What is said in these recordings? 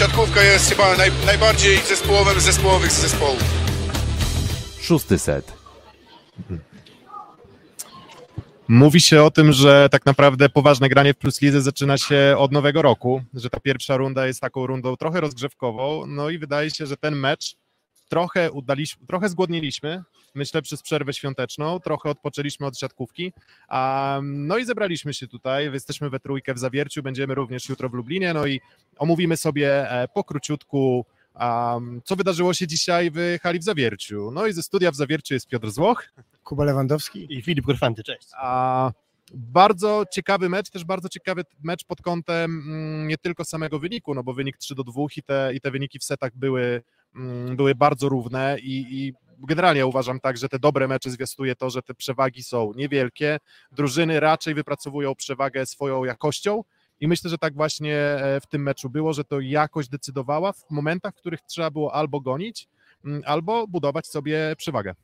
siatkówka jest chyba naj, najbardziej zespołowym zespołowych zespołów. Szósty set. Mówi się o tym, że tak naprawdę poważne granie w Plus Lidze zaczyna się od nowego roku, że ta pierwsza runda jest taką rundą trochę rozgrzewkową, no i wydaje się, że ten mecz trochę udaliśmy, trochę zgłodniliśmy, myślę przez przerwę świąteczną, trochę odpoczęliśmy od siatkówki, no i zebraliśmy się tutaj, jesteśmy we trójkę w Zawierciu, będziemy również jutro w Lublinie, no i omówimy sobie e, po króciutku um, co wydarzyło się dzisiaj w hali w Zawierciu. No i ze studia w Zawierciu jest Piotr Złoch. Kuba Lewandowski. I Filip Korfanty, cześć. A bardzo ciekawy mecz, też bardzo ciekawy mecz pod kątem mm, nie tylko samego wyniku, no bo wynik 3 do 2 i te, i te wyniki w setach były, mm, były bardzo równe i, i generalnie uważam tak, że te dobre mecze zwiastuje to, że te przewagi są niewielkie, drużyny raczej wypracowują przewagę swoją jakością i myślę, że tak właśnie e, w tym meczu było, że to jakość decydowała w momentach, w których trzeba było albo gonić, mm, albo budować sobie przewagę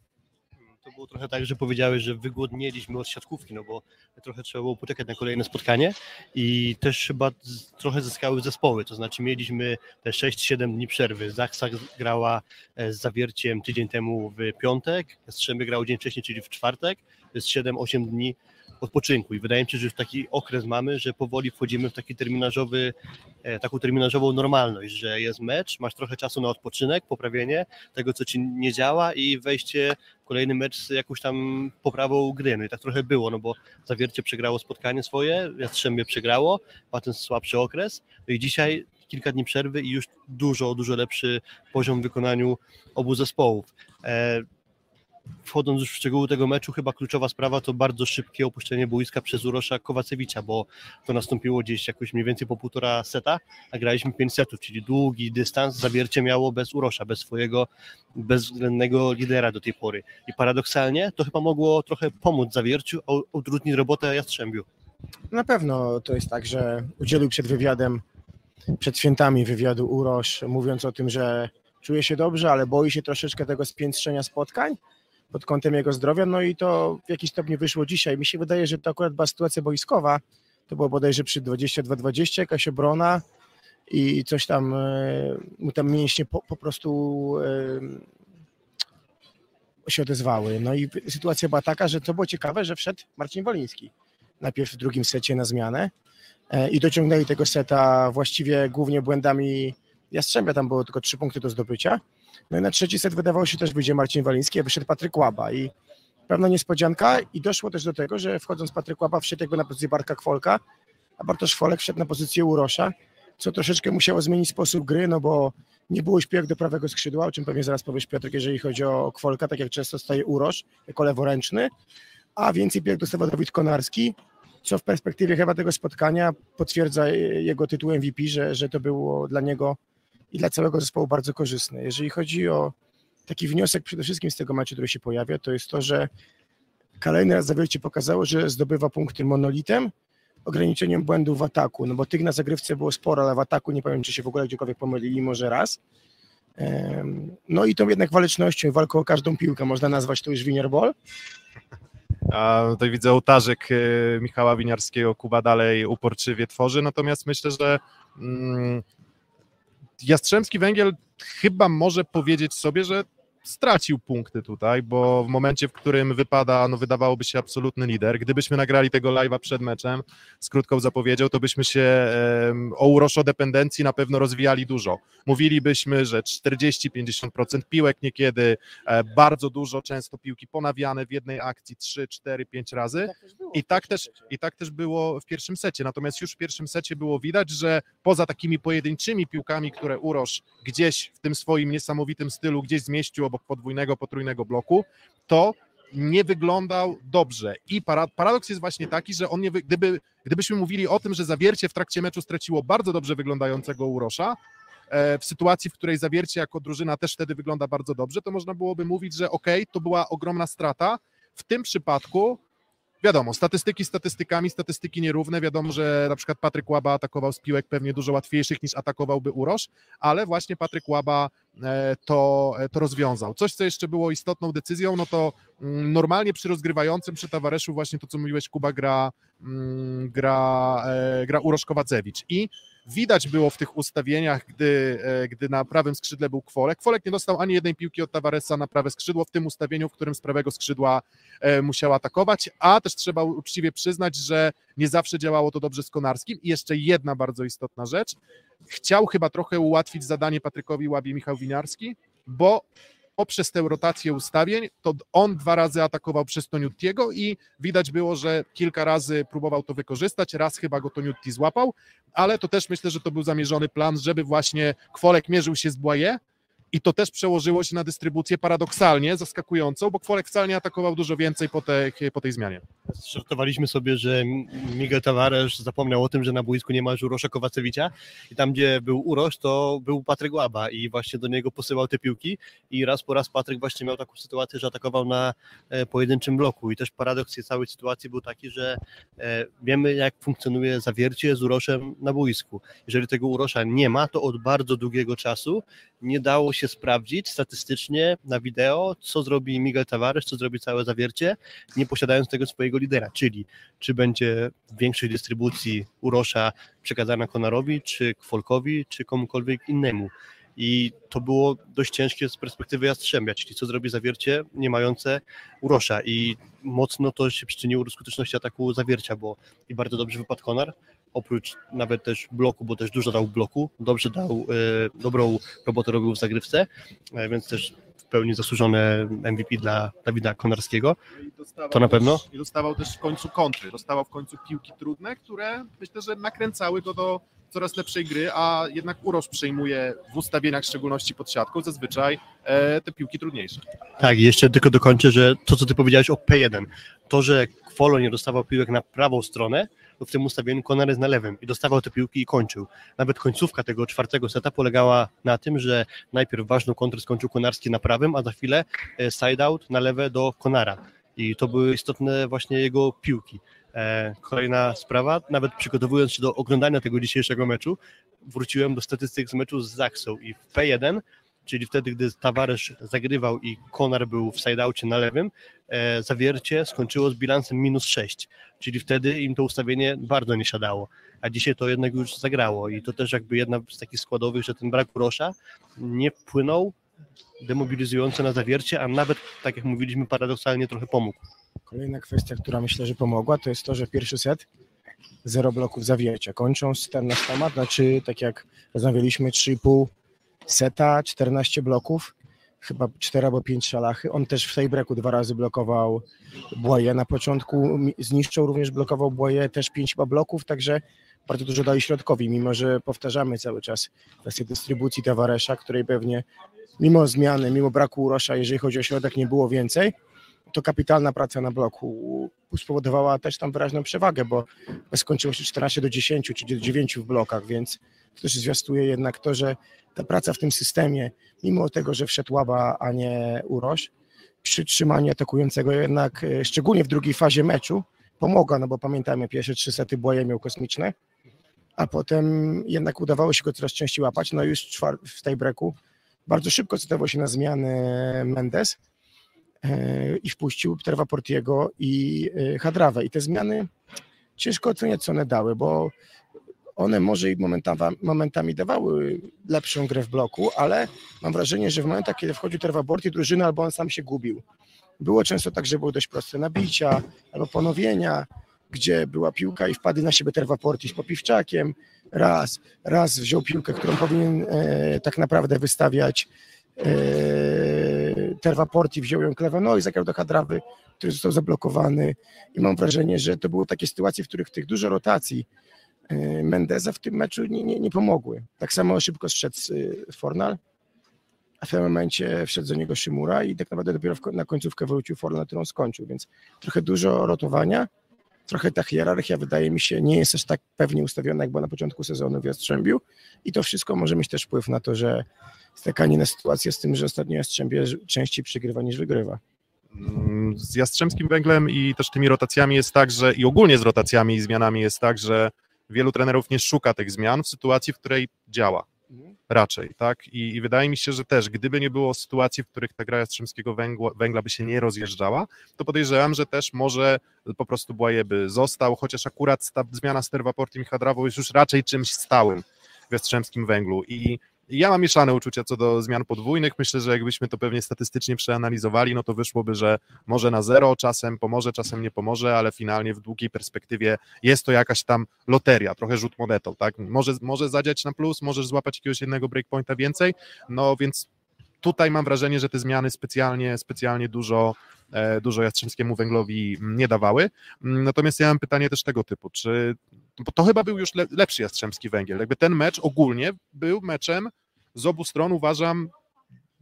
to było trochę tak, że powiedziałeś, że wygłodnieliśmy od siatkówki, no bo trochę trzeba było poczekać na kolejne spotkanie i też chyba trochę zyskały zespoły, to znaczy mieliśmy te 6-7 dni przerwy. Zaksa grała e, z Zawierciem tydzień temu w piątek, Jastrzębie grał dzień wcześniej, czyli w czwartek, to jest 7-8 dni odpoczynku i wydaje mi się, że już taki okres mamy, że powoli wchodzimy w taki terminarzowy, e, taką terminarzowo normalność, że jest mecz, masz trochę czasu na odpoczynek, poprawienie tego, co ci nie działa i wejście w kolejny mecz z jakąś tam poprawą gry. No i tak trochę było, no bo Zawiercie przegrało spotkanie swoje, Jastrzębie przegrało, ma ten słabszy okres, no i dzisiaj kilka dni przerwy i już dużo, dużo lepszy poziom w wykonaniu obu zespołów. Wchodząc już w szczegóły tego meczu, chyba kluczowa sprawa to bardzo szybkie opuszczenie boiska przez Urosza Kowacewicza, bo to nastąpiło gdzieś jakoś mniej więcej po półtora seta, a graliśmy pięć setów, czyli długi dystans zawiercie miało bez Urosza, bez swojego bezwzględnego lidera do tej pory. I paradoksalnie to chyba mogło trochę pomóc zawierciu, utrudnić robotę Jastrzębiu. Na pewno to jest tak, że udzielił przed wywiadem, przed świętami wywiadu Urosz, mówiąc o tym, że czuje się dobrze, ale boi się troszeczkę tego spiętrzenia spotkań pod kątem jego zdrowia, no i to w jakiś stopniu wyszło dzisiaj. Mi się wydaje, że to akurat była sytuacja boiskowa, to było bodajże przy 22-20, jakaś obrona i coś tam e, mu tam mięśnie po, po prostu e, się odezwały. No i sytuacja była taka, że to było ciekawe, że wszedł Marcin Woliński najpierw w drugim secie na zmianę e, i dociągnęli tego seta właściwie głównie błędami Jastrzębia, tam było tylko trzy punkty do zdobycia, no i na trzeci set wydawało się też wyjdzie Marcin Waliński, a wyszedł Patryk Łaba. I pewna niespodzianka. I doszło też do tego, że wchodząc Patryk Łaba wszedł jakby na pozycję Bartka Kwolka, a Bartosz Kwolek wszedł na pozycję Urosza, co troszeczkę musiało zmienić sposób gry, no bo nie było śpiew do prawego skrzydła, o czym pewnie zaraz powiesz Piotr, jeżeli chodzi o Kwolka, tak jak często staje Urosz jako leworęczny, a więcej piłek dostawał Dawid Konarski, co w perspektywie chyba tego spotkania potwierdza jego tytuł MVP, że, że to było dla niego i dla całego zespołu bardzo korzystne. Jeżeli chodzi o taki wniosek przede wszystkim z tego meczu, który się pojawia, to jest to, że kolejny raz Zawiercie pokazało, że zdobywa punkty monolitem, ograniczeniem błędów w ataku, no bo tych na zagrywce było sporo, ale w ataku nie pamiętam, czy się w ogóle gdziekolwiek pomylili, może raz. No i tą jednak walecznością, walką o każdą piłkę, można nazwać to już winier ball. A tutaj widzę ołtarzek e, Michała Winiarskiego, Kuba dalej uporczywie tworzy, natomiast myślę, że mm, Jastrzębski Węgiel chyba może powiedzieć sobie, że stracił punkty tutaj, bo w momencie, w którym wypada, no wydawałoby się absolutny lider, gdybyśmy nagrali tego live'a przed meczem z krótką zapowiedzią, to byśmy się um, o uroszodependencji na pewno rozwijali dużo. Mówilibyśmy, że 40-50% piłek niekiedy, e, bardzo dużo, często piłki ponawiane w jednej akcji 3, 4, 5 razy. I tak, też, i tak też było w pierwszym secie, natomiast już w pierwszym secie było widać, że poza takimi pojedynczymi piłkami, które Urosz gdzieś w tym swoim niesamowitym stylu gdzieś zmieścił obok podwójnego, potrójnego bloku, to nie wyglądał dobrze. I paradoks jest właśnie taki, że on nie, gdyby, gdybyśmy mówili o tym, że zawiercie w trakcie meczu straciło bardzo dobrze wyglądającego Urosza, e, w sytuacji, w której zawiercie jako drużyna też wtedy wygląda bardzo dobrze, to można byłoby mówić, że ok, to była ogromna strata. W tym przypadku wiadomo, statystyki statystykami, statystyki nierówne. Wiadomo, że na przykład Patryk Łaba atakował z piłek pewnie dużo łatwiejszych niż atakowałby Urosz, ale właśnie Patryk Łaba e, to, e, to rozwiązał. Coś, co jeszcze było istotną decyzją, no to mm, normalnie przy rozgrywającym, przy towarzyszu właśnie to, co mówiłeś, Kuba gra, mm, gra, e, gra Urosz Kowacewicz i widać było w tych ustawieniach, gdy, e, gdy na prawym skrzydle był Kwolek. Kwolek nie dostał ani jednej piłki od Tavaresa na prawe skrzydło w tym ustawieniu, w którym z prawego skrzydła e, musiał atakować, a też trzeba uczciwie przyznać, że nie zawsze działało to dobrze z Konarskim. I jeszcze jedna bardzo istotna rzecz. Chciał chyba trochę ułatwić zadanie Patrykowi Łabie Michał Winiarski, bo poprzez tę rotację ustawień, to on dwa razy atakował przez Toniuttiego i widać było, że kilka razy próbował to wykorzystać, raz chyba go Toniutti złapał, ale to też myślę, że to był zamierzony plan, żeby właśnie Kwolek mierzył się z Błaje i to też przełożyło się na dystrybucję paradoksalnie, zaskakującą, bo Kwolek wcale nie atakował dużo więcej po tej, po tej zmianie. Żartowaliśmy sobie, że Miguel Tavares zapomniał o tym, że na boisku nie ma już Urosza Kowacewicza i tam, gdzie był Urosz, to był Patryk Łaba i właśnie do niego posyłał te piłki i raz po raz Patryk właśnie miał taką sytuację, że atakował na e, pojedynczym bloku i też paradoks tej całej sytuacji był taki, że e, wiemy jak funkcjonuje zawiercie z Uroszem na boisku. Jeżeli tego Urosza nie ma, to od bardzo długiego czasu nie dało się sprawdzić statystycznie na wideo, co zrobi Miguel Tavares, co zrobi całe zawiercie, nie posiadając tego swojego lidera, czyli czy będzie w większej dystrybucji Urosza przekazana Konarowi, czy Kwolkowi, czy komukolwiek innemu. I to było dość ciężkie z perspektywy Jastrzębia, czyli co zrobi zawiercie nie mające Urosza i mocno to się przyczyniło do skuteczności ataku zawiercia, bo i bardzo dobrze wypadł Konar, oprócz nawet też bloku, bo też dużo dał bloku, dobrze dał, e, dobrą robotę robił w zagrywce, e, więc też w pełni zasłużone MVP dla Dawida Konarskiego. To na pewno. I dostawał też w końcu kontry, dostawał w końcu piłki trudne, które myślę, że nakręcały go do coraz lepszej gry, a jednak Urosz przejmuje w ustawieniach, w szczególności pod siatką, zazwyczaj e, te piłki trudniejsze. Tak, jeszcze tylko dokończę, że to, co ty powiedziałeś o P1, to, że Kwolo nie dostawał piłek na prawą stronę, to w tym ustawieniu Konar jest na lewym i dostawał te piłki i kończył. Nawet końcówka tego czwartego seta polegała na tym, że najpierw ważną kontrę skończył Konarski na prawym, a za chwilę e, side-out na lewe do Konara. I to były istotne właśnie jego piłki. E, kolejna sprawa, nawet przygotowując się do oglądania tego dzisiejszego meczu, wróciłem do statystyk z meczu z Zaksą i w P1 czyli wtedy, gdy Tavares zagrywał i Konar był w sideoutie na lewym, e, zawiercie skończyło z bilansem minus 6, czyli wtedy im to ustawienie bardzo nie siadało, a dzisiaj to jednak już zagrało i to też jakby jedna z takich składowych, że ten brak Rosza nie wpłynął demobilizująco na zawiercie, a nawet, tak jak mówiliśmy, paradoksalnie trochę pomógł. Kolejna kwestia, która myślę, że pomogła, to jest to, że pierwszy set zero bloków zawiercia. Kończąc ten nasz temat, znaczy tak jak rozmawialiśmy, 3,5 seta, 14 bloków, chyba 4 albo 5 szalachy. On też w tej breku dwa razy blokował Błaje. Na początku zniszczył również blokował Błaje też 5 chyba bloków, także bardzo dużo dali środkowi, mimo że powtarzamy cały czas kwestię dystrybucji Tavaresza, której pewnie mimo zmiany, mimo braku Urosza, jeżeli chodzi o środek, nie było więcej, to kapitalna praca na bloku spowodowała też tam wyraźną przewagę, bo skończyło się 14 do 10 czy do 9 w blokach, więc to też zwiastuje jednak to, że ta praca w tym systemie, mimo tego, że wszedł Łaba, a nie Uroś, przy trzymaniu atakującego jednak, e, szczególnie w drugiej fazie meczu, pomogła, no bo pamiętajmy, pierwsze trzy sety Błaje miał kosmiczne, a potem jednak udawało się go coraz częściej łapać, no już w tej breku bardzo szybko cytował się na zmiany Mendes i wpuścił Treva Portiego i e, Hadrawę i te zmiany ciężko oceniać, co one dały, bo one może i momentami, dawały lepszą grę w bloku, ale mam wrażenie, że w momentach, kiedy wchodził Terwaborti drużyny, albo on sam się gubił. Było często tak, że były dość proste nabicia albo ponowienia, gdzie była piłka i wpadli na siebie Terwaporti z Popiwczakiem. Raz, raz wziął piłkę, którą powinien e, tak naprawdę wystawiać e, Terwaporti, wziął ją Kleweno i zagrał do Hadrawy, który został zablokowany. I mam wrażenie, że to były takie sytuacje, w których tych dużo rotacji Y, Mendeza w tym meczu nie, nie, nie pomogły. Tak samo szybko zszedł y, Fornal, a w tym momencie wszedł do niego Szymura i tak naprawdę dopiero na końcówkę wrócił Fornal, którą skończył, więc trochę dużo rotowania, trochę ta hierarchia wydaje mi się nie jest aż tak pewnie ustawiona, jak była na początku sezonu w Jastrzębiu i to wszystko może mieć też wpływ na to, że stakanie na sytuację z tym, że ostatnio Jastrzębie częściej przegrywa niż wygrywa. Mm, z Jastrzębskim Węglem i też tymi rotacjami jest tak, że i ogólnie z rotacjami i zmianami jest tak, że wielu trenerów nie szuka tych zmian w sytuacji, w której działa. Mhm. Raczej, tak? I, I, wydaje mi się, że też, gdyby nie było sytuacji, w których ta gra Jastrzębskiego węgla, węgla by się nie rozjeżdżała, to podejrzewam, że też może po prostu Błaje by został, chociaż akurat ta zmiana Sterwa Portim i Hadrawo jest już raczej czymś stałym w Jastrzębskim Węglu i ja mam mieszane uczucia co do zmian podwójnych. Myślę, że jakbyśmy to pewnie statystycznie przeanalizowali, no to wyszłoby, że może na zero czasem pomoże, czasem nie pomoże, ale finalnie w długiej perspektywie jest to jakaś tam loteria, trochę rzut monetą, tak? Może, może zadziać na plus, możesz złapać jakiegoś jednego breakpointa więcej, no więc tutaj mam wrażenie, że te zmiany specjalnie, specjalnie dużo, e, dużo Jastrzębskiemu Węglowi nie dawały. Mm, Natomiast ja mam pytanie też tego typu, czy, bo to chyba był już le, lepszy Jastrzębski Węgiel, jakby ten mecz ogólnie był meczem z obu stron uważam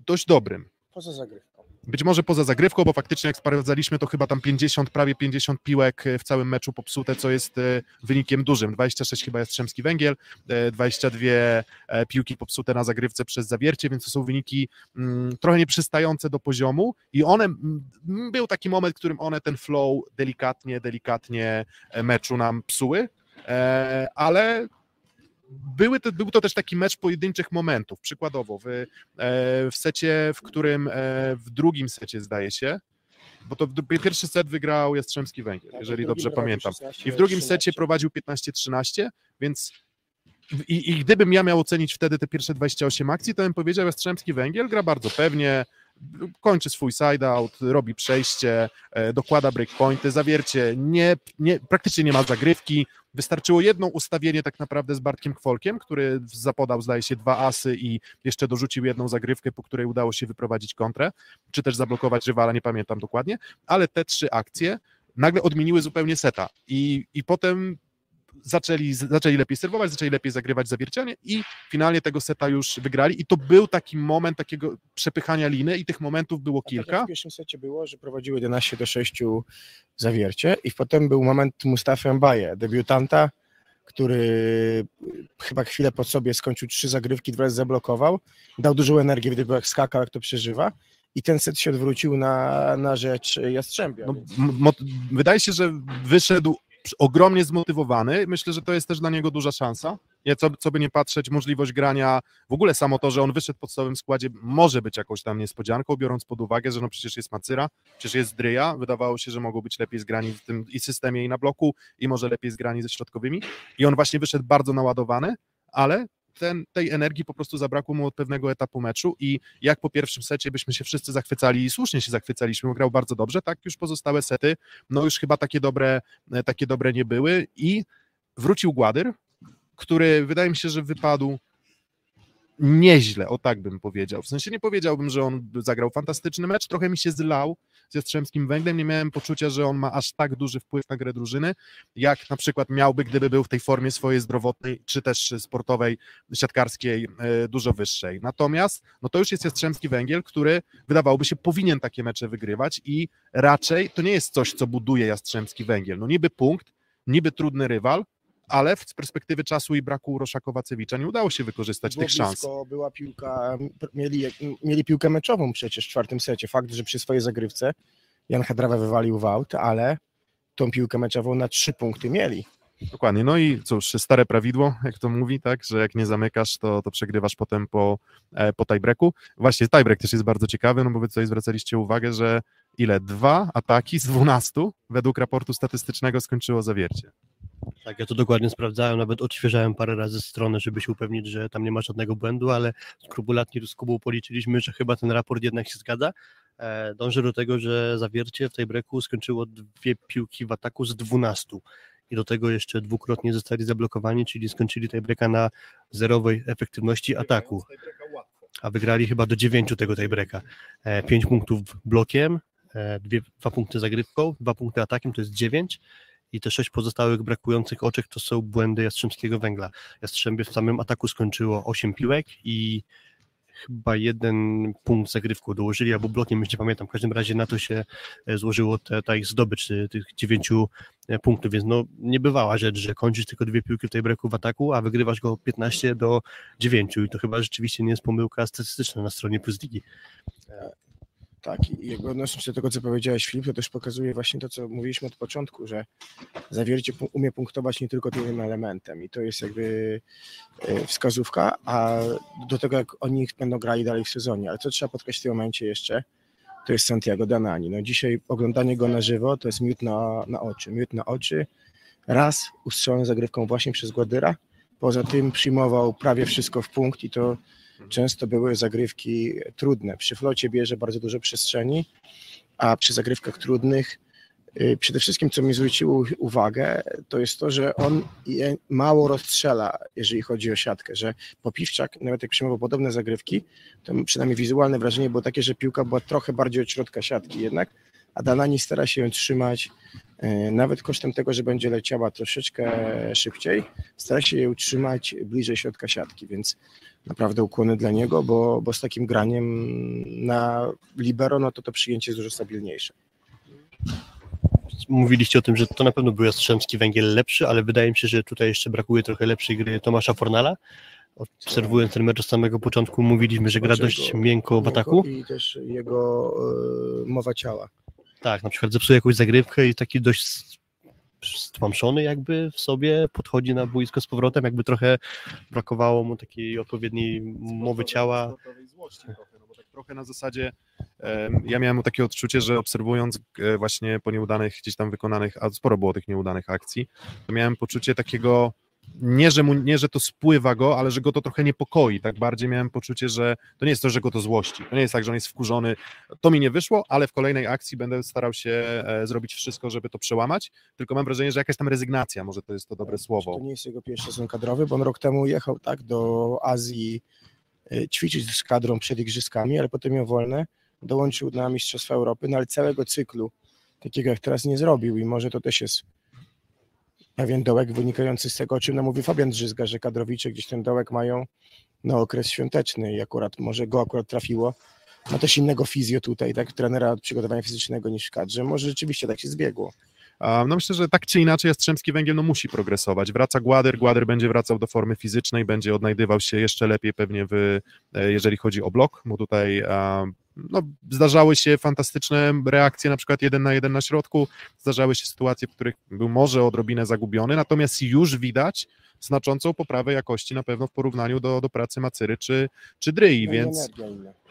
dość dobrym. Poza zagrywką. Być może poza zagrywką, bo faktycznie jak sprawdzaliśmy, to chyba tam 50, prawie 50 piłek e, w całym meczu popsute, co jest e, wynikiem dużym. 26 chyba Jastrzębski Węgiel, e, 22 e, piłki popsute na zagrywce przez zawiercie, więc to są wyniki mm, trochę nieprzystające do poziomu i one, był taki moment, w którym one ten flow delikatnie, delikatnie meczu nam psuły, ale były to, był to też taki mecz pojedynczych momentów. Przykładowo w, e, w secie, w którym e, w drugim secie zdaje się, bo to pierwszy set wygrał Jastrzębski Węgiel, Tak, jeżeli dobrze pamiętam. prowadził 16, I w drugim 13. secie prowadził 15-13, więc i, i gdybym ja miał ocenić wtedy te pierwsze 28 akcji, to bym powiedział, Jastrzębski Węgiel gra bardzo pewnie, kończy swój side-out, robi przejście, e, dokłada breakpointy, zawiercie, nie, nie, praktycznie nie ma zagrywki, wystarczyło jedno ustawienie tak naprawdę z Bartkiem Kwolkiem, który zapodał zdaje się dwa asy i jeszcze dorzucił jedną zagrywkę, po której udało się wyprowadzić kontrę, czy też zablokować rywala, nie pamiętam dokładnie, ale te trzy akcje nagle odmieniły zupełnie seta i, i potem zaczęli, zaczęli lepiej serwować, zaczęli lepiej zagrywać zawiercianie i finalnie tego seta już wygrali i to był taki moment takiego przepychania liny i tych momentów było A tak kilka. w pierwszym secie było, że prowadziły 11 do 6 zawiercie i potem był moment Mustafa Mbaye, debiutanta, który chyba chwilę po sobie skończył trzy zagrywki, dwa razy zablokował, dał dużą energię, gdyby jak skakał, jak to przeżywa i ten set się odwrócił na, na rzecz Jastrzębia. No, wydaje się, że wyszedł ogromnie zmotywowany. Myślę, że to jest też dla niego duża szansa. Nie, co, co by nie patrzeć, możliwość grania, w ogóle samo to, że on wyszedł w podstawowym składzie, może być jakąś tam niespodzianką, biorąc pod uwagę, że no przecież jest Macyra, przecież jest Dryja, wydawało się, że mogą być lepiej zgrani w tym i systemie, i na bloku, i może lepiej zgrani ze środkowymi. I on właśnie wyszedł bardzo naładowany, ale ten, tej energii po prostu zabrakło mu od pewnego etapu meczu i jak po pierwszym secie byśmy się wszyscy zachwycali i słusznie się zachwycaliśmy, grał bardzo dobrze, tak już pozostałe sety, no już chyba takie dobre, e, takie dobre nie były i wrócił Gładyr, który wydaje mi się, że wypadł nieźle, o tak bym powiedział. W sensie nie powiedziałbym, że on zagrał fantastyczny mecz, trochę mi się zlał Jastrzębskim Węglem, nie miałem poczucia, że on ma aż tak duży wpływ na grę drużyny, jak na przykład miałby, gdyby był w tej formie swojej zdrowotnej, czy też sportowej, siatkarskiej e, dużo wyższej. Natomiast, no to już jest Jastrzębski Węgiel, który wydawałoby się powinien takie mecze wygrywać i raczej to nie jest coś, co buduje Jastrzębski Węgiel. No niby punkt, niby trudny rywal, ale z perspektywy czasu i braku Roszakowa-Cewicza nie udało się wykorzystać Było tych szans. blisko, była piłka, mieli, mieli piłkę meczową przecież w czwartym secie. Fakt, że przy swojej zagrywce Jan Hadrawa wywalił w aut, ale tą piłkę meczową na trzy punkty mieli. Dokładnie. No i cóż, stare prawidło, jak to mówi, tak, że jak nie zamykasz, to, to przegrywasz potem po, e, po tiebreaku. Właśnie tiebreak też jest bardzo ciekawy, no bo wy tutaj zwracaliście uwagę, że ile? Dwa ataki z dwunastu według raportu statystycznego skończyło zawiercie. Tak, ja to dokładnie sprawdzałem, nawet odświeżałem parę razy stronę, żeby się upewnić, że tam nie ma żadnego błędu, ale skrupulatnie z Kubą policzyliśmy, że chyba ten raport jednak się zgadza. E, dążę do tego, że zawiercie w tej breku skończyło dwie piłki w ataku z 12 i do tego jeszcze dwukrotnie zostali zablokowani, czyli skończyli tej breka na zerowej efektywności ataku, a wygrali chyba do 9 tego tej breka. 5 punktów blokiem, e, dwie, dwa punkty zagrywką, dwa punkty atakiem, to jest 9 i te sześć pozostałych brakujących oczek to są błędy Jastrzębskiego Węgla. Jastrzębie w samym ataku skończyło 8 piłek i chyba jeden punkt zagrywką dołożyli, albo blokiem, już nie pamiętam. W każdym razie na to się e, złożyło te, ta ich zdobycz e, tych dziewięciu e, punktów, więc no niebywała rzecz, że kończysz tylko dwie piłki w tej breku w ataku, a wygrywasz go 15 do 9 i to chyba rzeczywiście nie jest pomyłka statystyczna na stronie Plus Ligi. Tak, i jakby odnosząc się do tego, co powiedziałeś Filip, to też pokazuje właśnie to, co mówiliśmy od początku, że zawiercie umie punktować nie tylko tym elementem i to jest jakby e, wskazówka, a do tego, jak oni będą grali dalej w sezonie. Ale co trzeba podkreślić w tym momencie jeszcze, to jest Santiago Danani. No dzisiaj oglądanie go na żywo to jest miód na, na oczy. Miód na oczy, raz ustrzelony zagrywką właśnie przez Gładyra, Poza tym przyjmował prawie wszystko w punkt i to często były zagrywki trudne. Przy flocie bierze bardzo dużo przestrzeni, a przy zagrywkach trudnych y, przede wszystkim, co mi zwróciło uwagę, to jest to, że on mało rozstrzela, jeżeli chodzi o siatkę, że Popiwczak, nawet jak przyjmował podobne zagrywki, to przynajmniej wizualne wrażenie było takie, że piłka była trochę bardziej od środka siatki jednak, a Danani stara się ją trzymać nawet kosztem tego, że będzie leciała troszeczkę szybciej, stara się ją trzymać bliżej środka siatki, więc naprawdę ukłony dla niego, bo, bo z takim graniem na libero, no to to przyjęcie jest dużo stabilniejsze. Mówiliście o tym, że to na pewno był Jastrzębski Węgiel lepszy, ale wydaje mi się, że tutaj jeszcze brakuje trochę lepszej gry Tomasza Fornala. Obserwując ten mecz od samego początku, mówiliśmy, że gra dość miękko w ataku. I też jego y, mowa ciała. Tak, na przykład zepsuje jakąś zagrywkę i taki dość stłamszony jakby w sobie podchodzi na boisko z powrotem, jakby trochę brakowało mu takiej odpowiedniej mowy ciała. Trochę, no tak trochę na zasadzie ja miałem takie odczucie, że obserwując e, właśnie po nieudanych gdzieś tam wykonanych, a sporo było tych nieudanych akcji, to miałem poczucie takiego nie że, mu, nie, że to spływa go, ale że go to trochę niepokoi. Tak bardziej miałem poczucie, że to nie jest to, że go to złości. To nie jest tak, że on jest wkurzony. To mi nie wyszło, ale w kolejnej akcji będę starał się e, zrobić wszystko, żeby to przełamać. Tylko mam wrażenie, że jakaś tam rezygnacja, może to jest to dobre słowo. to nie jest jego pierwszy sezon kadrowy, bo on rok temu jechał tak do Azji y, ćwiczyć z kadrą przed igrzyskami, ale potem miał wolne, dołączył na Mistrzostwa Europy, no ale całego cyklu takiego jak teraz nie zrobił i może to też jest pewien dołek wynikający z tego, o czym nam mówi Fabian Drzyzga, że kadrowicze gdzieś ten dołek mają na okres świąteczny i akurat może go akurat trafiło. Ma też innego fizjo tutaj, tak, trenera od przygotowania fizycznego niż w kadrze. Może rzeczywiście tak się zbiegło. No myślę, że tak czy inaczej Jastrzębski Węgiel no, musi progresować. Wraca Gładyr, Gładyr będzie wracał do formy fizycznej, będzie odnajdywał się jeszcze lepiej pewnie, w, e, jeżeli chodzi o blok, bo tutaj no, zdarzały się fantastyczne reakcje, na przykład jeden na jeden na środku, zdarzały się sytuacje, w których był może odrobinę zagubiony, natomiast już widać znaczącą poprawę jakości na pewno w porównaniu do, do pracy Macyry czy, czy Dryi, No i więc...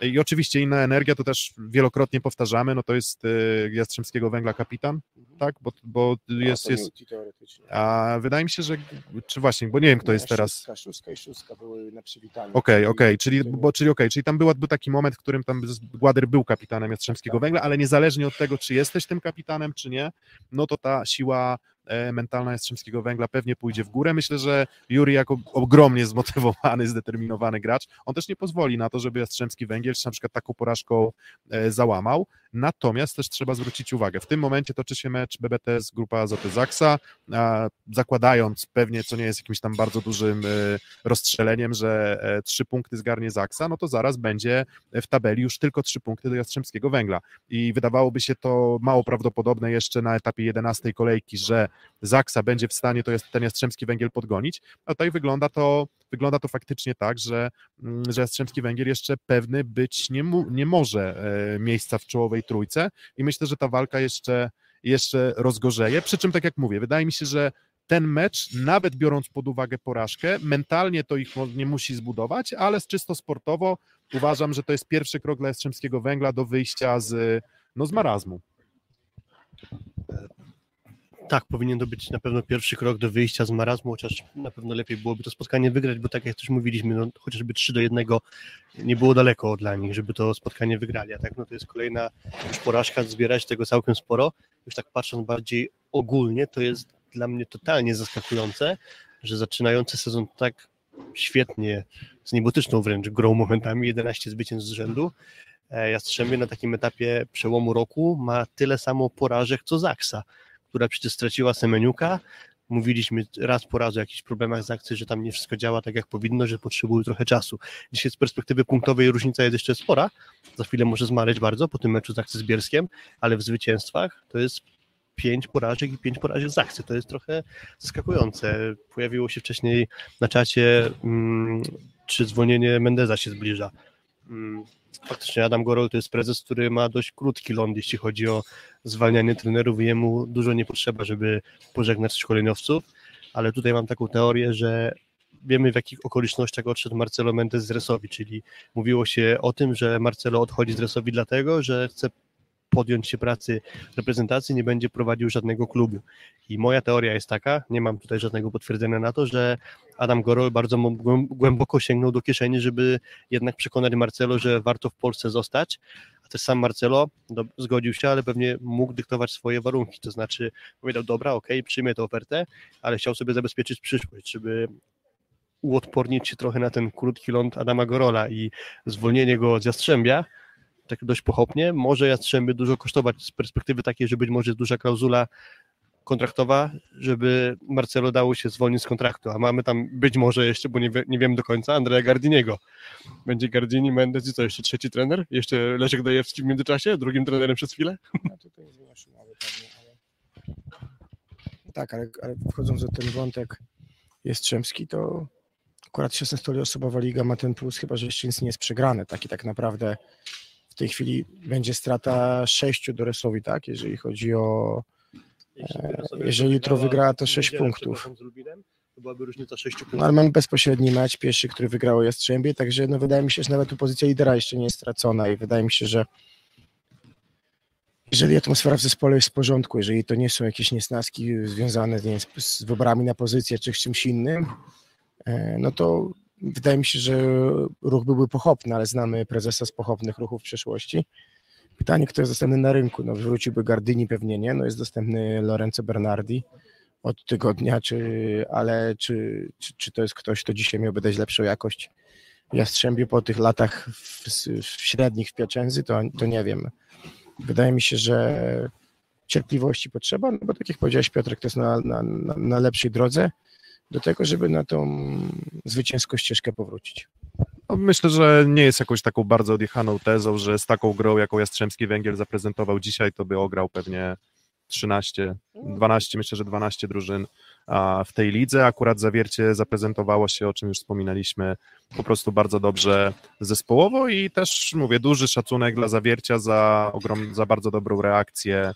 I oczywiście inna energia, to też wielokrotnie powtarzamy, no to jest y, Jastrzębskiego Węgla kapitan, tak, bo, bo jest, to jest, a wydaje mi się, że, czy właśnie, bo nie wiem, kto jest teraz, Szóstka, szóstka i szóstka były na przywitaniu. okej, okej, czyli, Czyli- bo, czyli okej, czyli tam był, był taki moment, w którym tam Gładyr był kapitanem Jastrzębskiego Węgla, ale niezależnie od tego, czy jesteś tym kapitanem, czy nie, no to ta siła mentalna Jastrzębskiego Węgla pewnie pójdzie w górę. Myślę, że Juri jako ogromnie zmotywowany, zdeterminowany gracz, on też nie pozwoli na to, żeby Jastrzębski Węgiel na przykład taką porażką e, załamał. Natomiast też trzeba zwrócić uwagę, w tym momencie toczy się mecz BBTS Grupa Azoty Zaksa, zakładając pewnie, co nie jest jakimś tam bardzo dużym e, rozstrzeleniem, że e, trzy punkty zgarnie Zaksa, no to zaraz będzie w tabeli już tylko trzy punkty do Jastrzębskiego Węgla. I wydawałoby się to mało prawdopodobne jeszcze na etapie 11 kolejki, że Zaksa będzie w stanie to jest ten Jastrzębski Węgiel podgonić, a tutaj wygląda to, wygląda to faktycznie tak, że, mm, że Jastrzębski Węgiel jeszcze pewny być nie, mu, nie może e, miejsca w czołowej trójce. I myślę, że ta walka jeszcze, jeszcze rozgorzeje, przy czym tak jak mówię, wydaje mi się, że ten mecz, nawet biorąc pod uwagę porażkę, mentalnie to ich nie musi zbudować, ale czysto sportowo uważam, że to jest pierwszy krok dla Jastrzębskiego Węgla do wyjścia z, no, z marazmu. Tak, powinien to być na pewno pierwszy krok do wyjścia z marazmu, chociaż na pewno lepiej byłoby to spotkanie wygrać, bo tak jak też mówiliśmy, no, chociażby 3 do 1 nie było daleko dla nich, żeby to spotkanie wygrali, a tak no to jest kolejna już porażka, zbierać tego całkiem sporo. Już tak patrząc bardziej ogólnie, to jest dla mnie totalnie zaskakujące, że zaczynający sezon tak świetnie, z niebotyczną wręcz grą momentami, 11 zwycięstw z rzędu, e, Jastrzębie na takim etapie przełomu roku ma tyle samo porażek co Zaksa, która przecież straciła Semeniuka. Mówiliśmy raz po razu o jakichś problemach z akcji, że tam nie wszystko działa tak jak powinno, że potrzebują trochę czasu. Dzisiaj z perspektywy punktowej różnica jest jeszcze spora. Za chwilę może zmaleć bardzo po tym meczu z akcji z Bierskiem, ale w zwycięstwach to jest pięć porażek i pięć porażek z akcji. To jest trochę zaskakujące. Pojawiło się wcześniej na czacie, mm, czy zwolnienie Mendeza się zbliża. Mm, Faktycznie Adam Gorol to jest prezes, który ma dość krótki ląd, jeśli chodzi o zwalnianie trenerów i jemu dużo nie potrzeba, żeby pożegnać szkoleniowców, ale tutaj mam taką teorię, że wiemy w jakich okolicznościach odszedł Marcelo Mendes z Resowi, czyli mówiło się o tym, że Marcelo odchodzi z Resowi dlatego, że chce podjąć się pracy reprezentacji, nie będzie prowadził żadnego klubu. I moja teoria jest taka, nie mam tutaj żadnego potwierdzenia na to, że Adam Gorol bardzo głęboko sięgnął do kieszeni, żeby jednak przekonać Marcelo, że warto w Polsce zostać, a też sam Marcelo do, zgodził się, ale pewnie mógł dyktować swoje warunki, to znaczy powiedział, dobra, okej, przyjmę tę ofertę, ale chciał sobie zabezpieczyć przyszłość, żeby uodpornić się trochę na ten krótki ląd Adama Gorola i zwolnienie go z Jastrzębia, tak dość pochopnie, może Jastrzębie dużo kosztować z perspektywy takiej, że być może jest duża klauzula kontraktowa, żeby Marcelo dało się zwolnić z kontraktu, a mamy tam być może jeszcze, bo nie, wie, nie wiem do końca, Andrea Gardiniego. Będzie Gardini, Mendes i co, jeszcze trzeci trener? Jeszcze Leszek Dajewski w międzyczasie, drugim trenerem przez chwilę? No tutaj pewnie, ale... Tak, ale, ale wchodząc w ten wątek Jastrzębski, to akurat 16-osobowa liga ma ten plus, chyba że jeszcze nic nie jest przegrane. Tak i tak naprawdę w tej chwili będzie strata 6 do Resowi, tak? Jeżeli chodzi o jeżeli jutro wygra, to sześć punktów. To byłaby różnica 6 punktów. No, ale mamy bezpośredni mecz, pierwszy, który wygrało Jastrzębie, także no, wydaje mi się, że nawet tu pozycja lidera jeszcze nie jest stracona i wydaje mi się, że jeżeli atmosfera w zespole jest w porządku, jeżeli to nie są jakieś niesnaski związane nie wiem, z, z wyborami na pozycję czy z czymś innym, e, no to wydaje mi się, że ruch byłby pochopny, ale znamy prezesa z pochopnych ruchów w przeszłości. Pytanie, kto jest dostępny na rynku? No, wróciłby Gardini pewnie nie, no jest dostępny Lorenzo Bernardi od tygodnia, czy, ale czy, czy, czy to jest ktoś, kto dzisiaj miałby dać lepszą jakość Jastrzębiu po tych latach w, w średnich w Piaczędzy, to, to nie wiem. Wydaje mi się, że cierpliwości potrzeba, no bo tak jak powiedziałeś Piotrek, to jest na, na, na, na lepszej drodze do tego, żeby na tą zwycięską ścieżkę powrócić. No, myślę, że nie jest jakąś taką bardzo odjechaną tezą, że z taką grą, jaką Jastrzębski Węgiel zaprezentował dzisiaj, to by ograł pewnie 13, 12, myślę, że 12 drużyn w tej lidze. Akurat Zawiercie zaprezentowało się, o czym już wspominaliśmy, po prostu bardzo dobrze zespołowo i też, mówię, duży szacunek dla Zawiercia za, ogrom, za bardzo dobrą reakcję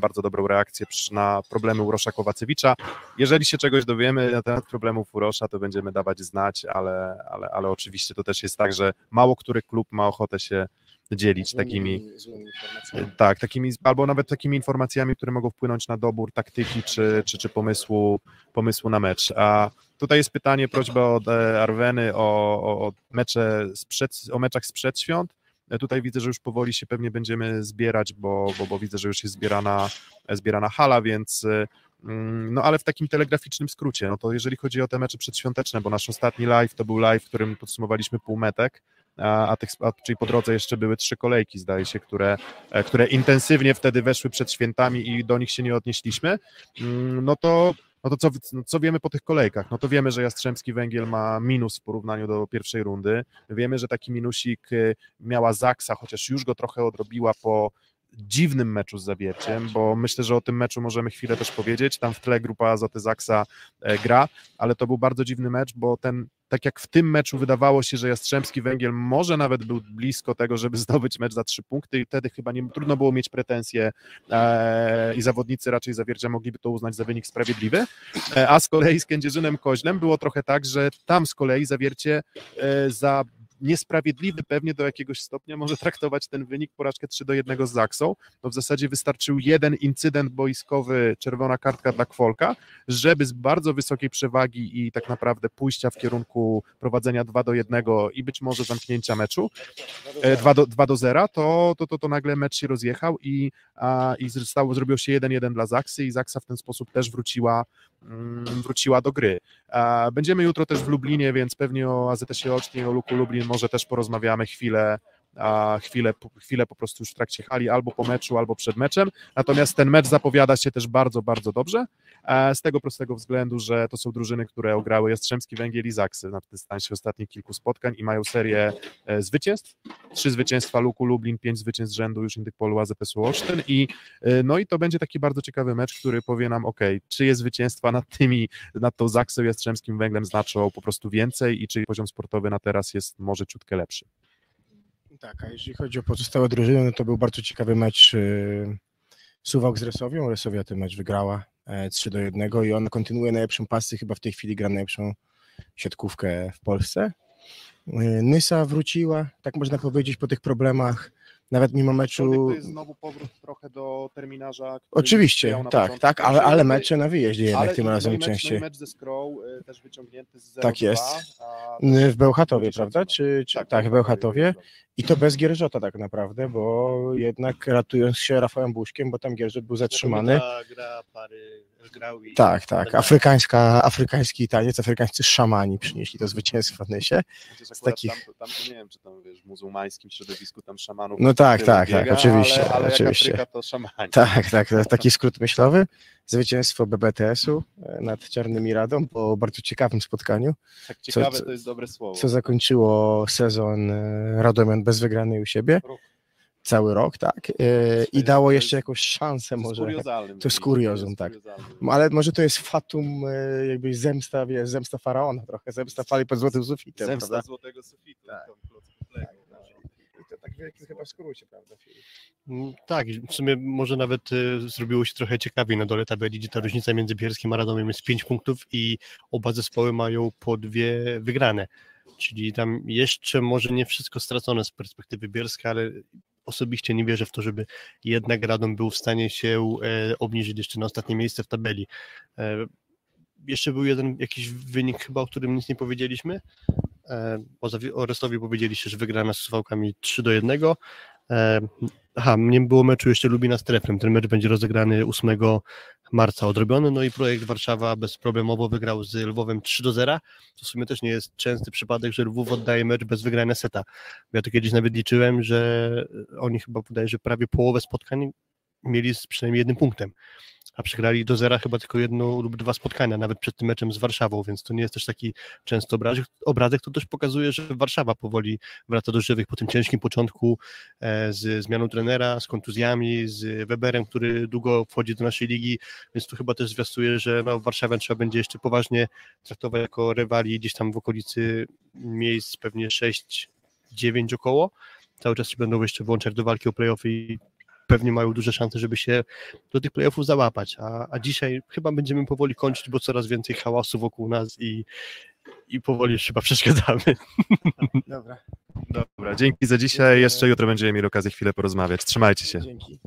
bardzo dobrą reakcję na problemy Urosza Kowacewicza. Jeżeli się czegoś dowiemy na temat problemów Urosza, to będziemy dawać znać, ale, ale, ale oczywiście to też jest tak, że mało który klub ma ochotę się dzielić takimi, informacjami. tak, takimi, albo nawet takimi informacjami, które mogą wpłynąć na dobór taktyki czy, czy, czy pomysłu, pomysłu na mecz. A tutaj jest pytanie, prośba od e, Arweny o, o, o mecze sprzed, o meczach sprzed świąt. E, Tutaj widzę, że już powoli się pewnie będziemy zbierać, bo, bo, bo widzę, że już jest zbierana, e, zbierana hala, więc e, mm, no ale w takim telegraficznym skrócie, no to jeżeli chodzi o te mecze przedświąteczne, bo nasz ostatni live to był live, w którym podsumowaliśmy półmetek, a, a tych, a, czyli po drodze jeszcze były trzy kolejki, zdaje się, które, które intensywnie wtedy weszły przed świętami i do nich się nie odnieśliśmy, Mm, no to no to co, no co wiemy po tych kolejkach? No to wiemy, że Jastrzębski Węgiel ma minus w porównaniu do pierwszej rundy. Wiemy, że taki minusik y, miała Zaksa, chociaż już go trochę odrobiła po dziwnym meczu z Zawierciem, bo myślę, że o tym meczu możemy chwilę też powiedzieć. Tam w tle grupa Azoty Zaksa e, gra, ale to był bardzo dziwny mecz, bo ten, tak jak w tym meczu wydawało się, że Jastrzębski Węgiel może nawet był blisko tego, żeby zdobyć mecz za trzy punkty i wtedy chyba nie, trudno było mieć pretensje e, i zawodnicy raczej Zawiercia mogliby to uznać za wynik sprawiedliwy, e, a z kolei z Kędzierzynem Koźlem było trochę tak, że tam z kolei Zawiercie e, za niesprawiedliwy pewnie do jakiegoś stopnia może traktować ten wynik porażkę 3 do 1 z Zaksą. No w zasadzie wystarczył jeden incydent boiskowy, czerwona kartka dla Kwolka, żeby z bardzo wysokiej przewagi i tak naprawdę pójścia w kierunku prowadzenia 2 do 1 i być może zamknięcia meczu e, 2 do, 2 do 0, to, to, to, to nagle mecz się rozjechał i, a, i zostało, zrobiło się 1-1 dla Zaksy i Zaksa w ten sposób też wróciła, wróciła do gry. Będziemy jutro też w Lublinie, więc pewnie o AZS-ie Ocznie o Luku Lublin może też porozmawiamy chwilę, a chwilę, chwilę po prostu już w trakcie hali, albo po meczu, albo przed meczem. Natomiast ten mecz zapowiada się też bardzo, bardzo dobrze, e, z tego prostego względu, że to są drużyny, które ograły Jastrzębski Węgiel i Zaksy na dystansie ostatnich kilku spotkań i mają serię e, zwycięstw. Trzy zwycięstwa Luku Lublin, pięć zwycięstw rzędu już Indykpolu AZS-u Olsztyn i e, no i to będzie taki bardzo ciekawy mecz, który powie nam, ok, czyje zwycięstwa nad tymi, nad tą Zaksą Jastrzębskim Węglem znaczą po prostu więcej i czy poziom sportowy na teraz jest może ciutkę lepszy. Tak, a jeżeli chodzi o pozostałe drużyny, no to był bardzo ciekawy mecz y, Suwałk z Resowią. Resowia ten mecz wygrała e, 3 do 1 i ona kontynuuje najlepszą pasy, chyba w tej chwili gra najlepszą siatkówkę w Polsce. Y, Nysa wróciła, tak można powiedzieć, po tych problemach nawet mimo meczu... To jest znowu powrót trochę do terminarza. Oczywiście, tak, tak, ale, ale mecze na wyjeździe jednak Ale tym razem mecz, częściej. Mecz ze Skrą y, też wyciągnięty z 0 Tak jest. W Bełchatowie, prawda? Czy, czy, tak, w Bełchatowie. I to bez Gierżota tak naprawdę, bo jednak ratując się Rafałem Buszkiem, bo tam Gierżot był zatrzymany. Ta gra pary grał i Tak, tak. Afrykańska, afrykański taniec, afrykańscy szamani przynieśli to zwycięstwo w Nysie. Chociaż akurat takich- Tam, tam, nie wiem, czy tam wiesz, w muzułmańskim środowisku tam szamanów. No tak, tak, tak, biega, oczywiście, Ale, ale oczywiście. Afryka, to szamani. Tak, tak, taki skrót myślowy. Zwycięstwo BBTS-u e, nad Czarnymi Radą po bardzo ciekawym spotkaniu, Tak ciekawe, co- to jest dobre słowo. co zakończyło sezon e, Radomian bez wygranej u siebie. Rok. Cały rok, tak. E, I dało to jeszcze jakąś szansę To jest może. to jest wynikiem, kuriozum, tak. Ale może to jest fatum, e, jakby zemsta, wiesz, zemsta faraona trochę, zemsta fali pod złotym sufitem, Zemsta prawda? złotego sufitu. Tak. Lego. I to tak w wielkim chyba skrócie, prawda? Mm, Tak, w sumie może nawet y, zrobiło się trochę ciekawiej na dole tabeli, gdzie ta różnica między Bielskiem a Radomiem jest 5 punktów i oba zespoły mają po dwie wygrane. Czyli tam jeszcze może nie wszystko stracone z perspektywy Bielska, ale osobiście nie wierzę w to, żeby jednak Radom był w stanie się e, obniżyć jeszcze na ostatnie miejsce w tabeli. E, jeszcze był jeden jakiś wynik chyba, o którym nic nie powiedzieliśmy. E, o, Restowi powiedzieliście, że wygrana z Suwałkami 3 do 1. Aha, nie było meczu jeszcze Lubina z Treflem. Ten mecz będzie rozegrany 8 marca odrobiony. No i projekt Warszawa bezproblemowo wygrał z Lwowem 3 do 0. To w sumie też nie jest częsty przypadek, że Lwów oddaje mecz bez wygrania seta. Ja to kiedyś nawet liczyłem, że oni chyba podaje, że prawie połowę spotkań mieli z przynajmniej jednym punktem. A przegrali do zera chyba tylko jedno lub dwa spotkania, nawet przed tym meczem z Warszawą, więc to nie jest też taki częsty obrazek. Obrazek to też pokazuje, że Warszawa powoli wraca do żywych po tym ciężkim początku e, z zmianą trenera, z kontuzjami, z Weberem, który długo wchodzi do naszej ligi, więc tu chyba też zwiastuje, że no, Warszawę trzeba będzie jeszcze poważnie traktować jako rywali gdzieś tam w okolicy miejsc pewnie 6-9 około. Cały czas się będą jeszcze włączać do walki o playoffy i pewnie mają duże szanse, żeby się do tych playoffów załapać, a, a dzisiaj chyba będziemy powoli kończyć, bo coraz więcej hałasu wokół nas i, i powoli już chyba przeszkadzamy. Dobra, Dobra, dzięki za dzisiaj. Jeszcze jutro będziemy mieli okazję chwilę porozmawiać. Trzymajcie się. dzięki.